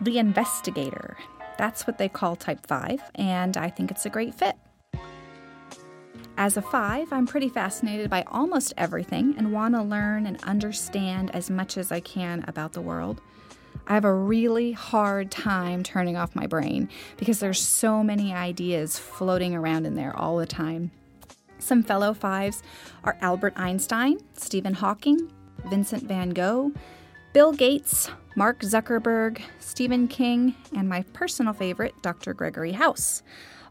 the investigator. That's what they call type 5, and I think it's a great fit. As a 5, I'm pretty fascinated by almost everything and want to learn and understand as much as I can about the world. I have a really hard time turning off my brain because there's so many ideas floating around in there all the time. Some fellow fives are Albert Einstein, Stephen Hawking, Vincent van Gogh, Bill Gates, Mark Zuckerberg, Stephen King, and my personal favorite, Dr. Gregory House.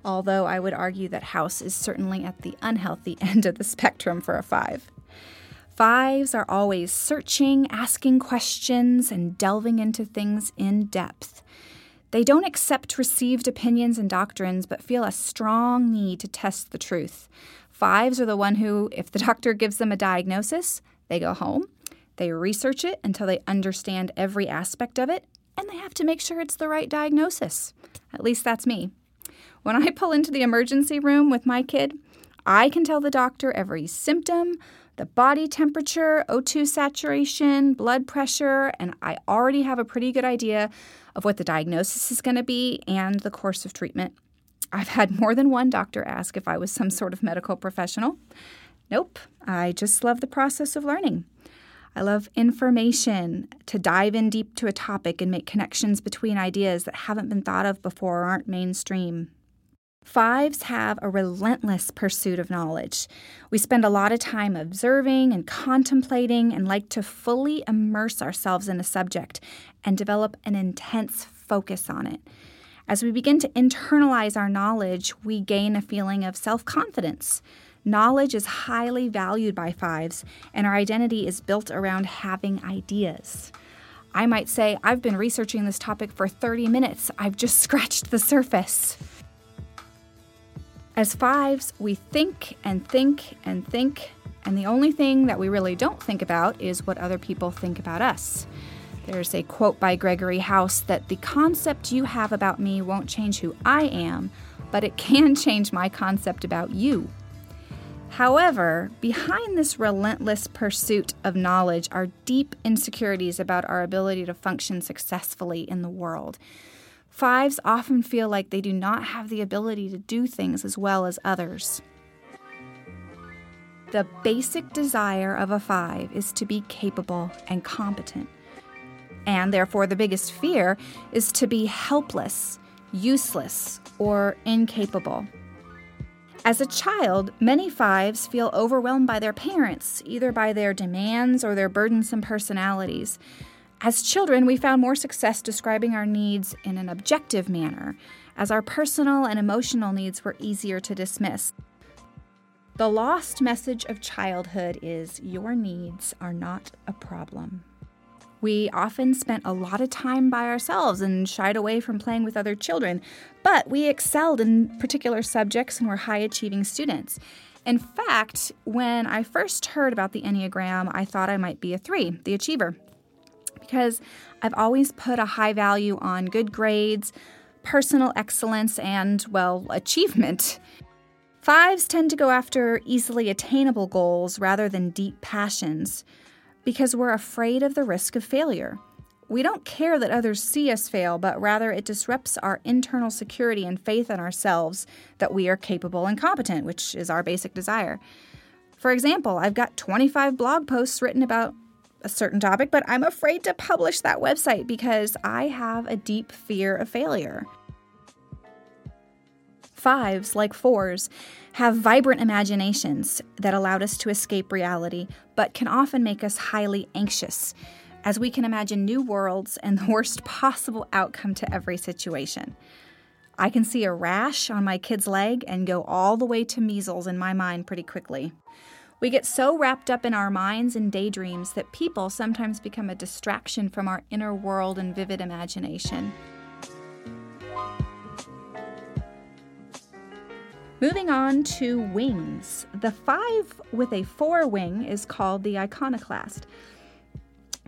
Although I would argue that House is certainly at the unhealthy end of the spectrum for a five. Fives are always searching, asking questions, and delving into things in depth. They don't accept received opinions and doctrines, but feel a strong need to test the truth. Fives are the one who, if the doctor gives them a diagnosis, they go home, they research it until they understand every aspect of it, and they have to make sure it's the right diagnosis. At least that's me. When I pull into the emergency room with my kid, I can tell the doctor every symptom, the body temperature, O2 saturation, blood pressure, and I already have a pretty good idea of what the diagnosis is going to be and the course of treatment. I've had more than one doctor ask if I was some sort of medical professional. Nope, I just love the process of learning. I love information, to dive in deep to a topic and make connections between ideas that haven't been thought of before or aren't mainstream. Fives have a relentless pursuit of knowledge. We spend a lot of time observing and contemplating and like to fully immerse ourselves in a subject and develop an intense focus on it. As we begin to internalize our knowledge, we gain a feeling of self confidence. Knowledge is highly valued by fives, and our identity is built around having ideas. I might say, I've been researching this topic for 30 minutes, I've just scratched the surface. As fives, we think and think and think, and the only thing that we really don't think about is what other people think about us. There's a quote by Gregory House that the concept you have about me won't change who I am, but it can change my concept about you. However, behind this relentless pursuit of knowledge are deep insecurities about our ability to function successfully in the world. Fives often feel like they do not have the ability to do things as well as others. The basic desire of a five is to be capable and competent. And therefore, the biggest fear is to be helpless, useless, or incapable. As a child, many fives feel overwhelmed by their parents, either by their demands or their burdensome personalities. As children, we found more success describing our needs in an objective manner, as our personal and emotional needs were easier to dismiss. The lost message of childhood is your needs are not a problem. We often spent a lot of time by ourselves and shied away from playing with other children, but we excelled in particular subjects and were high achieving students. In fact, when I first heard about the Enneagram, I thought I might be a three, the achiever because I've always put a high value on good grades, personal excellence, and, well, achievement. Fives tend to go after easily attainable goals rather than deep passions because we're afraid of the risk of failure. We don't care that others see us fail, but rather it disrupts our internal security and faith in ourselves that we are capable and competent, which is our basic desire. For example, I've got 25 blog posts written about a certain topic, but I'm afraid to publish that website because I have a deep fear of failure. Fives, like fours, have vibrant imaginations that allowed us to escape reality, but can often make us highly anxious, as we can imagine new worlds and the worst possible outcome to every situation. I can see a rash on my kid's leg and go all the way to measles in my mind pretty quickly. We get so wrapped up in our minds and daydreams that people sometimes become a distraction from our inner world and vivid imagination. Moving on to wings. The five with a four wing is called the iconoclast.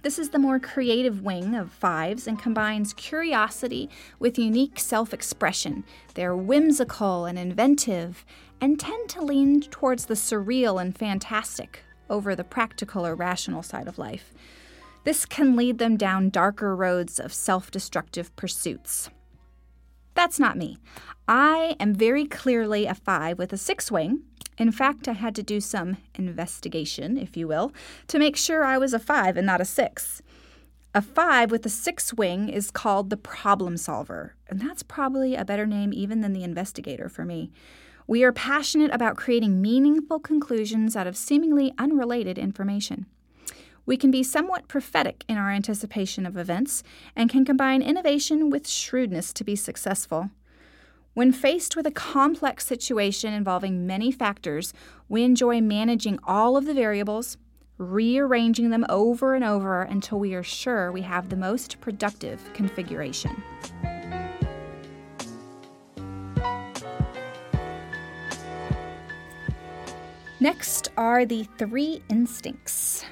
This is the more creative wing of fives and combines curiosity with unique self expression. They're whimsical and inventive and tend to lean towards the surreal and fantastic over the practical or rational side of life. This can lead them down darker roads of self destructive pursuits. That's not me. I am very clearly a five with a six wing. In fact, I had to do some investigation, if you will, to make sure I was a five and not a six. A five with a six wing is called the problem solver, and that's probably a better name even than the investigator for me. We are passionate about creating meaningful conclusions out of seemingly unrelated information. We can be somewhat prophetic in our anticipation of events and can combine innovation with shrewdness to be successful. When faced with a complex situation involving many factors, we enjoy managing all of the variables, rearranging them over and over until we are sure we have the most productive configuration. Next are the three instincts.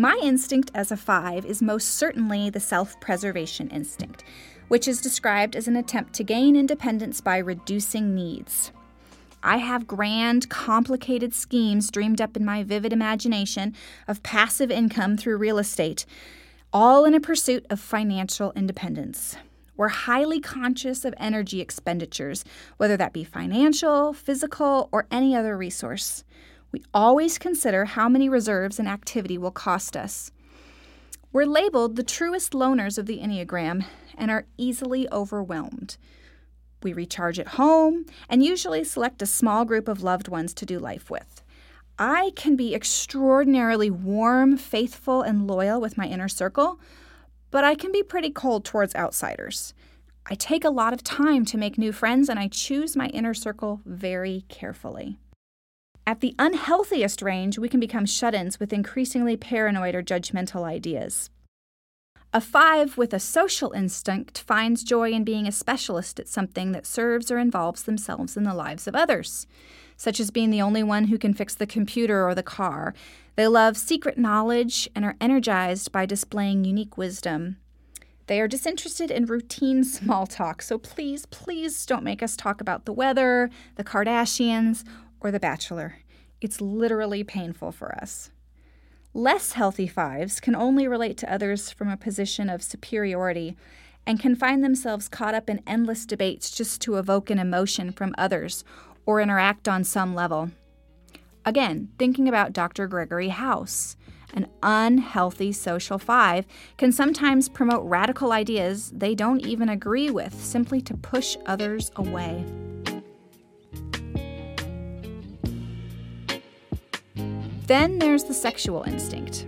My instinct as a five is most certainly the self preservation instinct, which is described as an attempt to gain independence by reducing needs. I have grand, complicated schemes dreamed up in my vivid imagination of passive income through real estate, all in a pursuit of financial independence. We're highly conscious of energy expenditures, whether that be financial, physical, or any other resource. We always consider how many reserves an activity will cost us. We're labeled the truest loners of the Enneagram and are easily overwhelmed. We recharge at home and usually select a small group of loved ones to do life with. I can be extraordinarily warm, faithful, and loyal with my inner circle, but I can be pretty cold towards outsiders. I take a lot of time to make new friends and I choose my inner circle very carefully. At the unhealthiest range, we can become shut ins with increasingly paranoid or judgmental ideas. A five with a social instinct finds joy in being a specialist at something that serves or involves themselves in the lives of others, such as being the only one who can fix the computer or the car. They love secret knowledge and are energized by displaying unique wisdom. They are disinterested in routine small talk, so please, please don't make us talk about the weather, the Kardashians, or The Bachelor. It's literally painful for us. Less healthy fives can only relate to others from a position of superiority and can find themselves caught up in endless debates just to evoke an emotion from others or interact on some level. Again, thinking about Dr. Gregory House, an unhealthy social five can sometimes promote radical ideas they don't even agree with simply to push others away. Then there's the sexual instinct.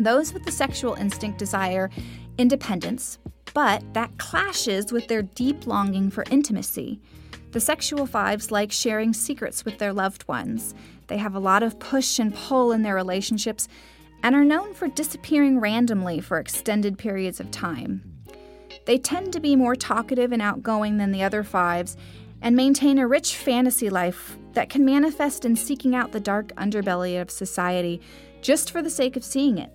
Those with the sexual instinct desire independence, but that clashes with their deep longing for intimacy. The sexual fives like sharing secrets with their loved ones. They have a lot of push and pull in their relationships and are known for disappearing randomly for extended periods of time. They tend to be more talkative and outgoing than the other fives and maintain a rich fantasy life that can manifest in seeking out the dark underbelly of society just for the sake of seeing it.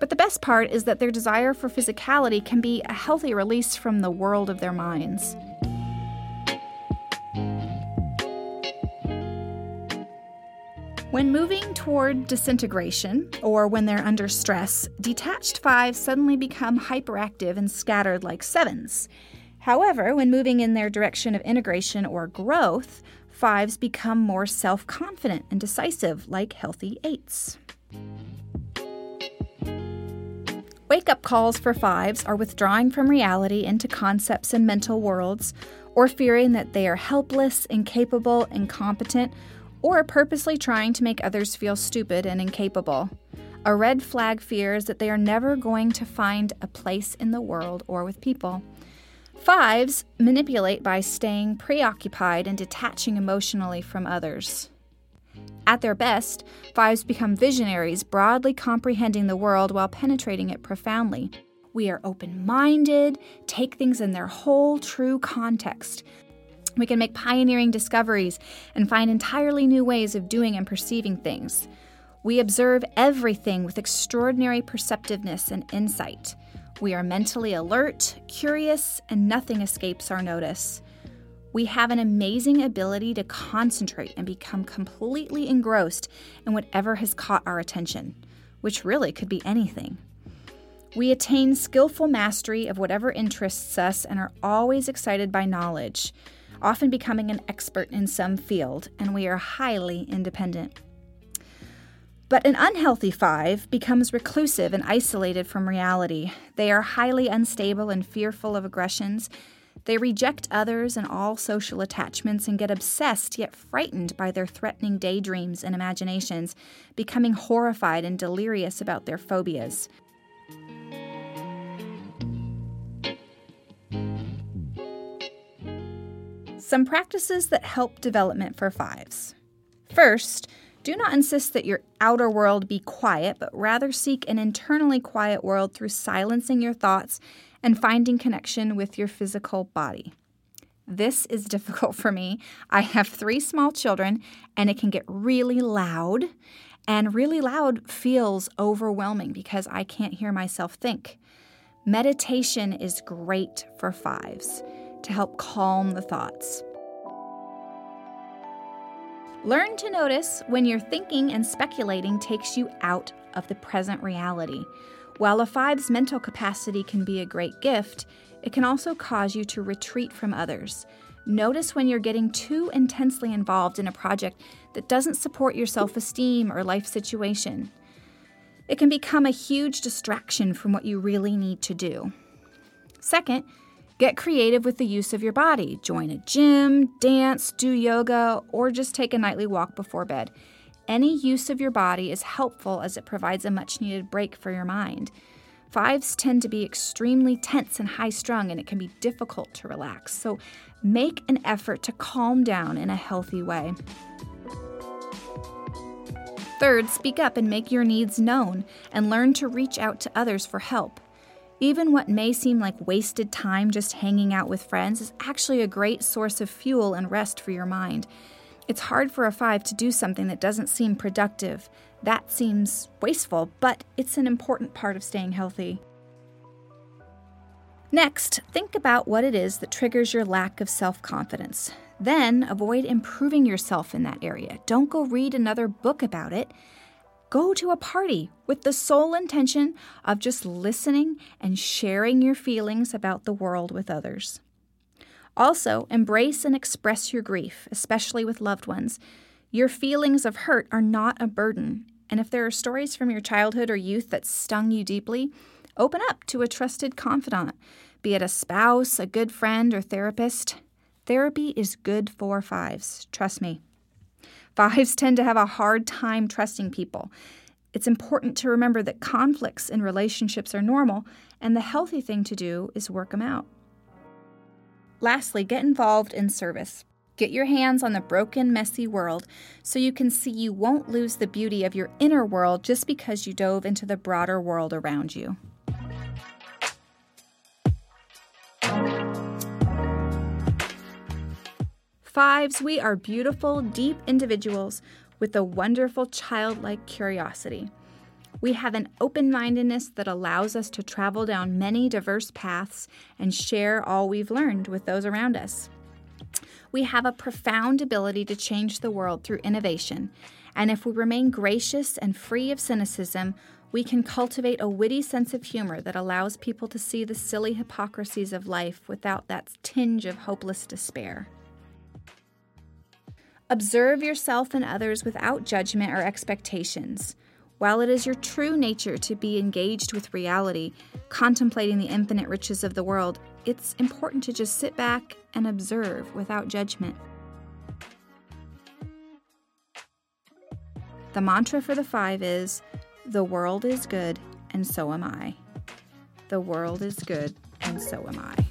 But the best part is that their desire for physicality can be a healthy release from the world of their minds. When moving toward disintegration, or when they're under stress, detached fives suddenly become hyperactive and scattered like sevens. However, when moving in their direction of integration or growth, fives become more self confident and decisive, like healthy eights. Wake up calls for fives are withdrawing from reality into concepts and mental worlds, or fearing that they are helpless, incapable, incompetent, or purposely trying to make others feel stupid and incapable. A red flag fear is that they are never going to find a place in the world or with people. Fives manipulate by staying preoccupied and detaching emotionally from others. At their best, fives become visionaries, broadly comprehending the world while penetrating it profoundly. We are open minded, take things in their whole true context. We can make pioneering discoveries and find entirely new ways of doing and perceiving things. We observe everything with extraordinary perceptiveness and insight. We are mentally alert, curious, and nothing escapes our notice. We have an amazing ability to concentrate and become completely engrossed in whatever has caught our attention, which really could be anything. We attain skillful mastery of whatever interests us and are always excited by knowledge, often becoming an expert in some field, and we are highly independent. But an unhealthy five becomes reclusive and isolated from reality. They are highly unstable and fearful of aggressions. They reject others and all social attachments and get obsessed yet frightened by their threatening daydreams and imaginations, becoming horrified and delirious about their phobias. Some practices that help development for fives. First, do not insist that your outer world be quiet, but rather seek an internally quiet world through silencing your thoughts and finding connection with your physical body. This is difficult for me. I have three small children, and it can get really loud. And really loud feels overwhelming because I can't hear myself think. Meditation is great for fives to help calm the thoughts. Learn to notice when your thinking and speculating takes you out of the present reality. While a five's mental capacity can be a great gift, it can also cause you to retreat from others. Notice when you're getting too intensely involved in a project that doesn't support your self esteem or life situation. It can become a huge distraction from what you really need to do. Second, Get creative with the use of your body. Join a gym, dance, do yoga, or just take a nightly walk before bed. Any use of your body is helpful as it provides a much needed break for your mind. Fives tend to be extremely tense and high strung, and it can be difficult to relax. So make an effort to calm down in a healthy way. Third, speak up and make your needs known, and learn to reach out to others for help. Even what may seem like wasted time just hanging out with friends is actually a great source of fuel and rest for your mind. It's hard for a five to do something that doesn't seem productive. That seems wasteful, but it's an important part of staying healthy. Next, think about what it is that triggers your lack of self confidence. Then avoid improving yourself in that area. Don't go read another book about it go to a party with the sole intention of just listening and sharing your feelings about the world with others. Also, embrace and express your grief, especially with loved ones. Your feelings of hurt are not a burden, and if there are stories from your childhood or youth that stung you deeply, open up to a trusted confidant, be it a spouse, a good friend, or therapist. Therapy is good for fives, trust me. Fives tend to have a hard time trusting people. It's important to remember that conflicts in relationships are normal, and the healthy thing to do is work them out. Lastly, get involved in service. Get your hands on the broken, messy world so you can see you won't lose the beauty of your inner world just because you dove into the broader world around you. Fives, we are beautiful, deep individuals with a wonderful childlike curiosity. We have an open mindedness that allows us to travel down many diverse paths and share all we've learned with those around us. We have a profound ability to change the world through innovation, and if we remain gracious and free of cynicism, we can cultivate a witty sense of humor that allows people to see the silly hypocrisies of life without that tinge of hopeless despair. Observe yourself and others without judgment or expectations. While it is your true nature to be engaged with reality, contemplating the infinite riches of the world, it's important to just sit back and observe without judgment. The mantra for the five is The world is good, and so am I. The world is good, and so am I.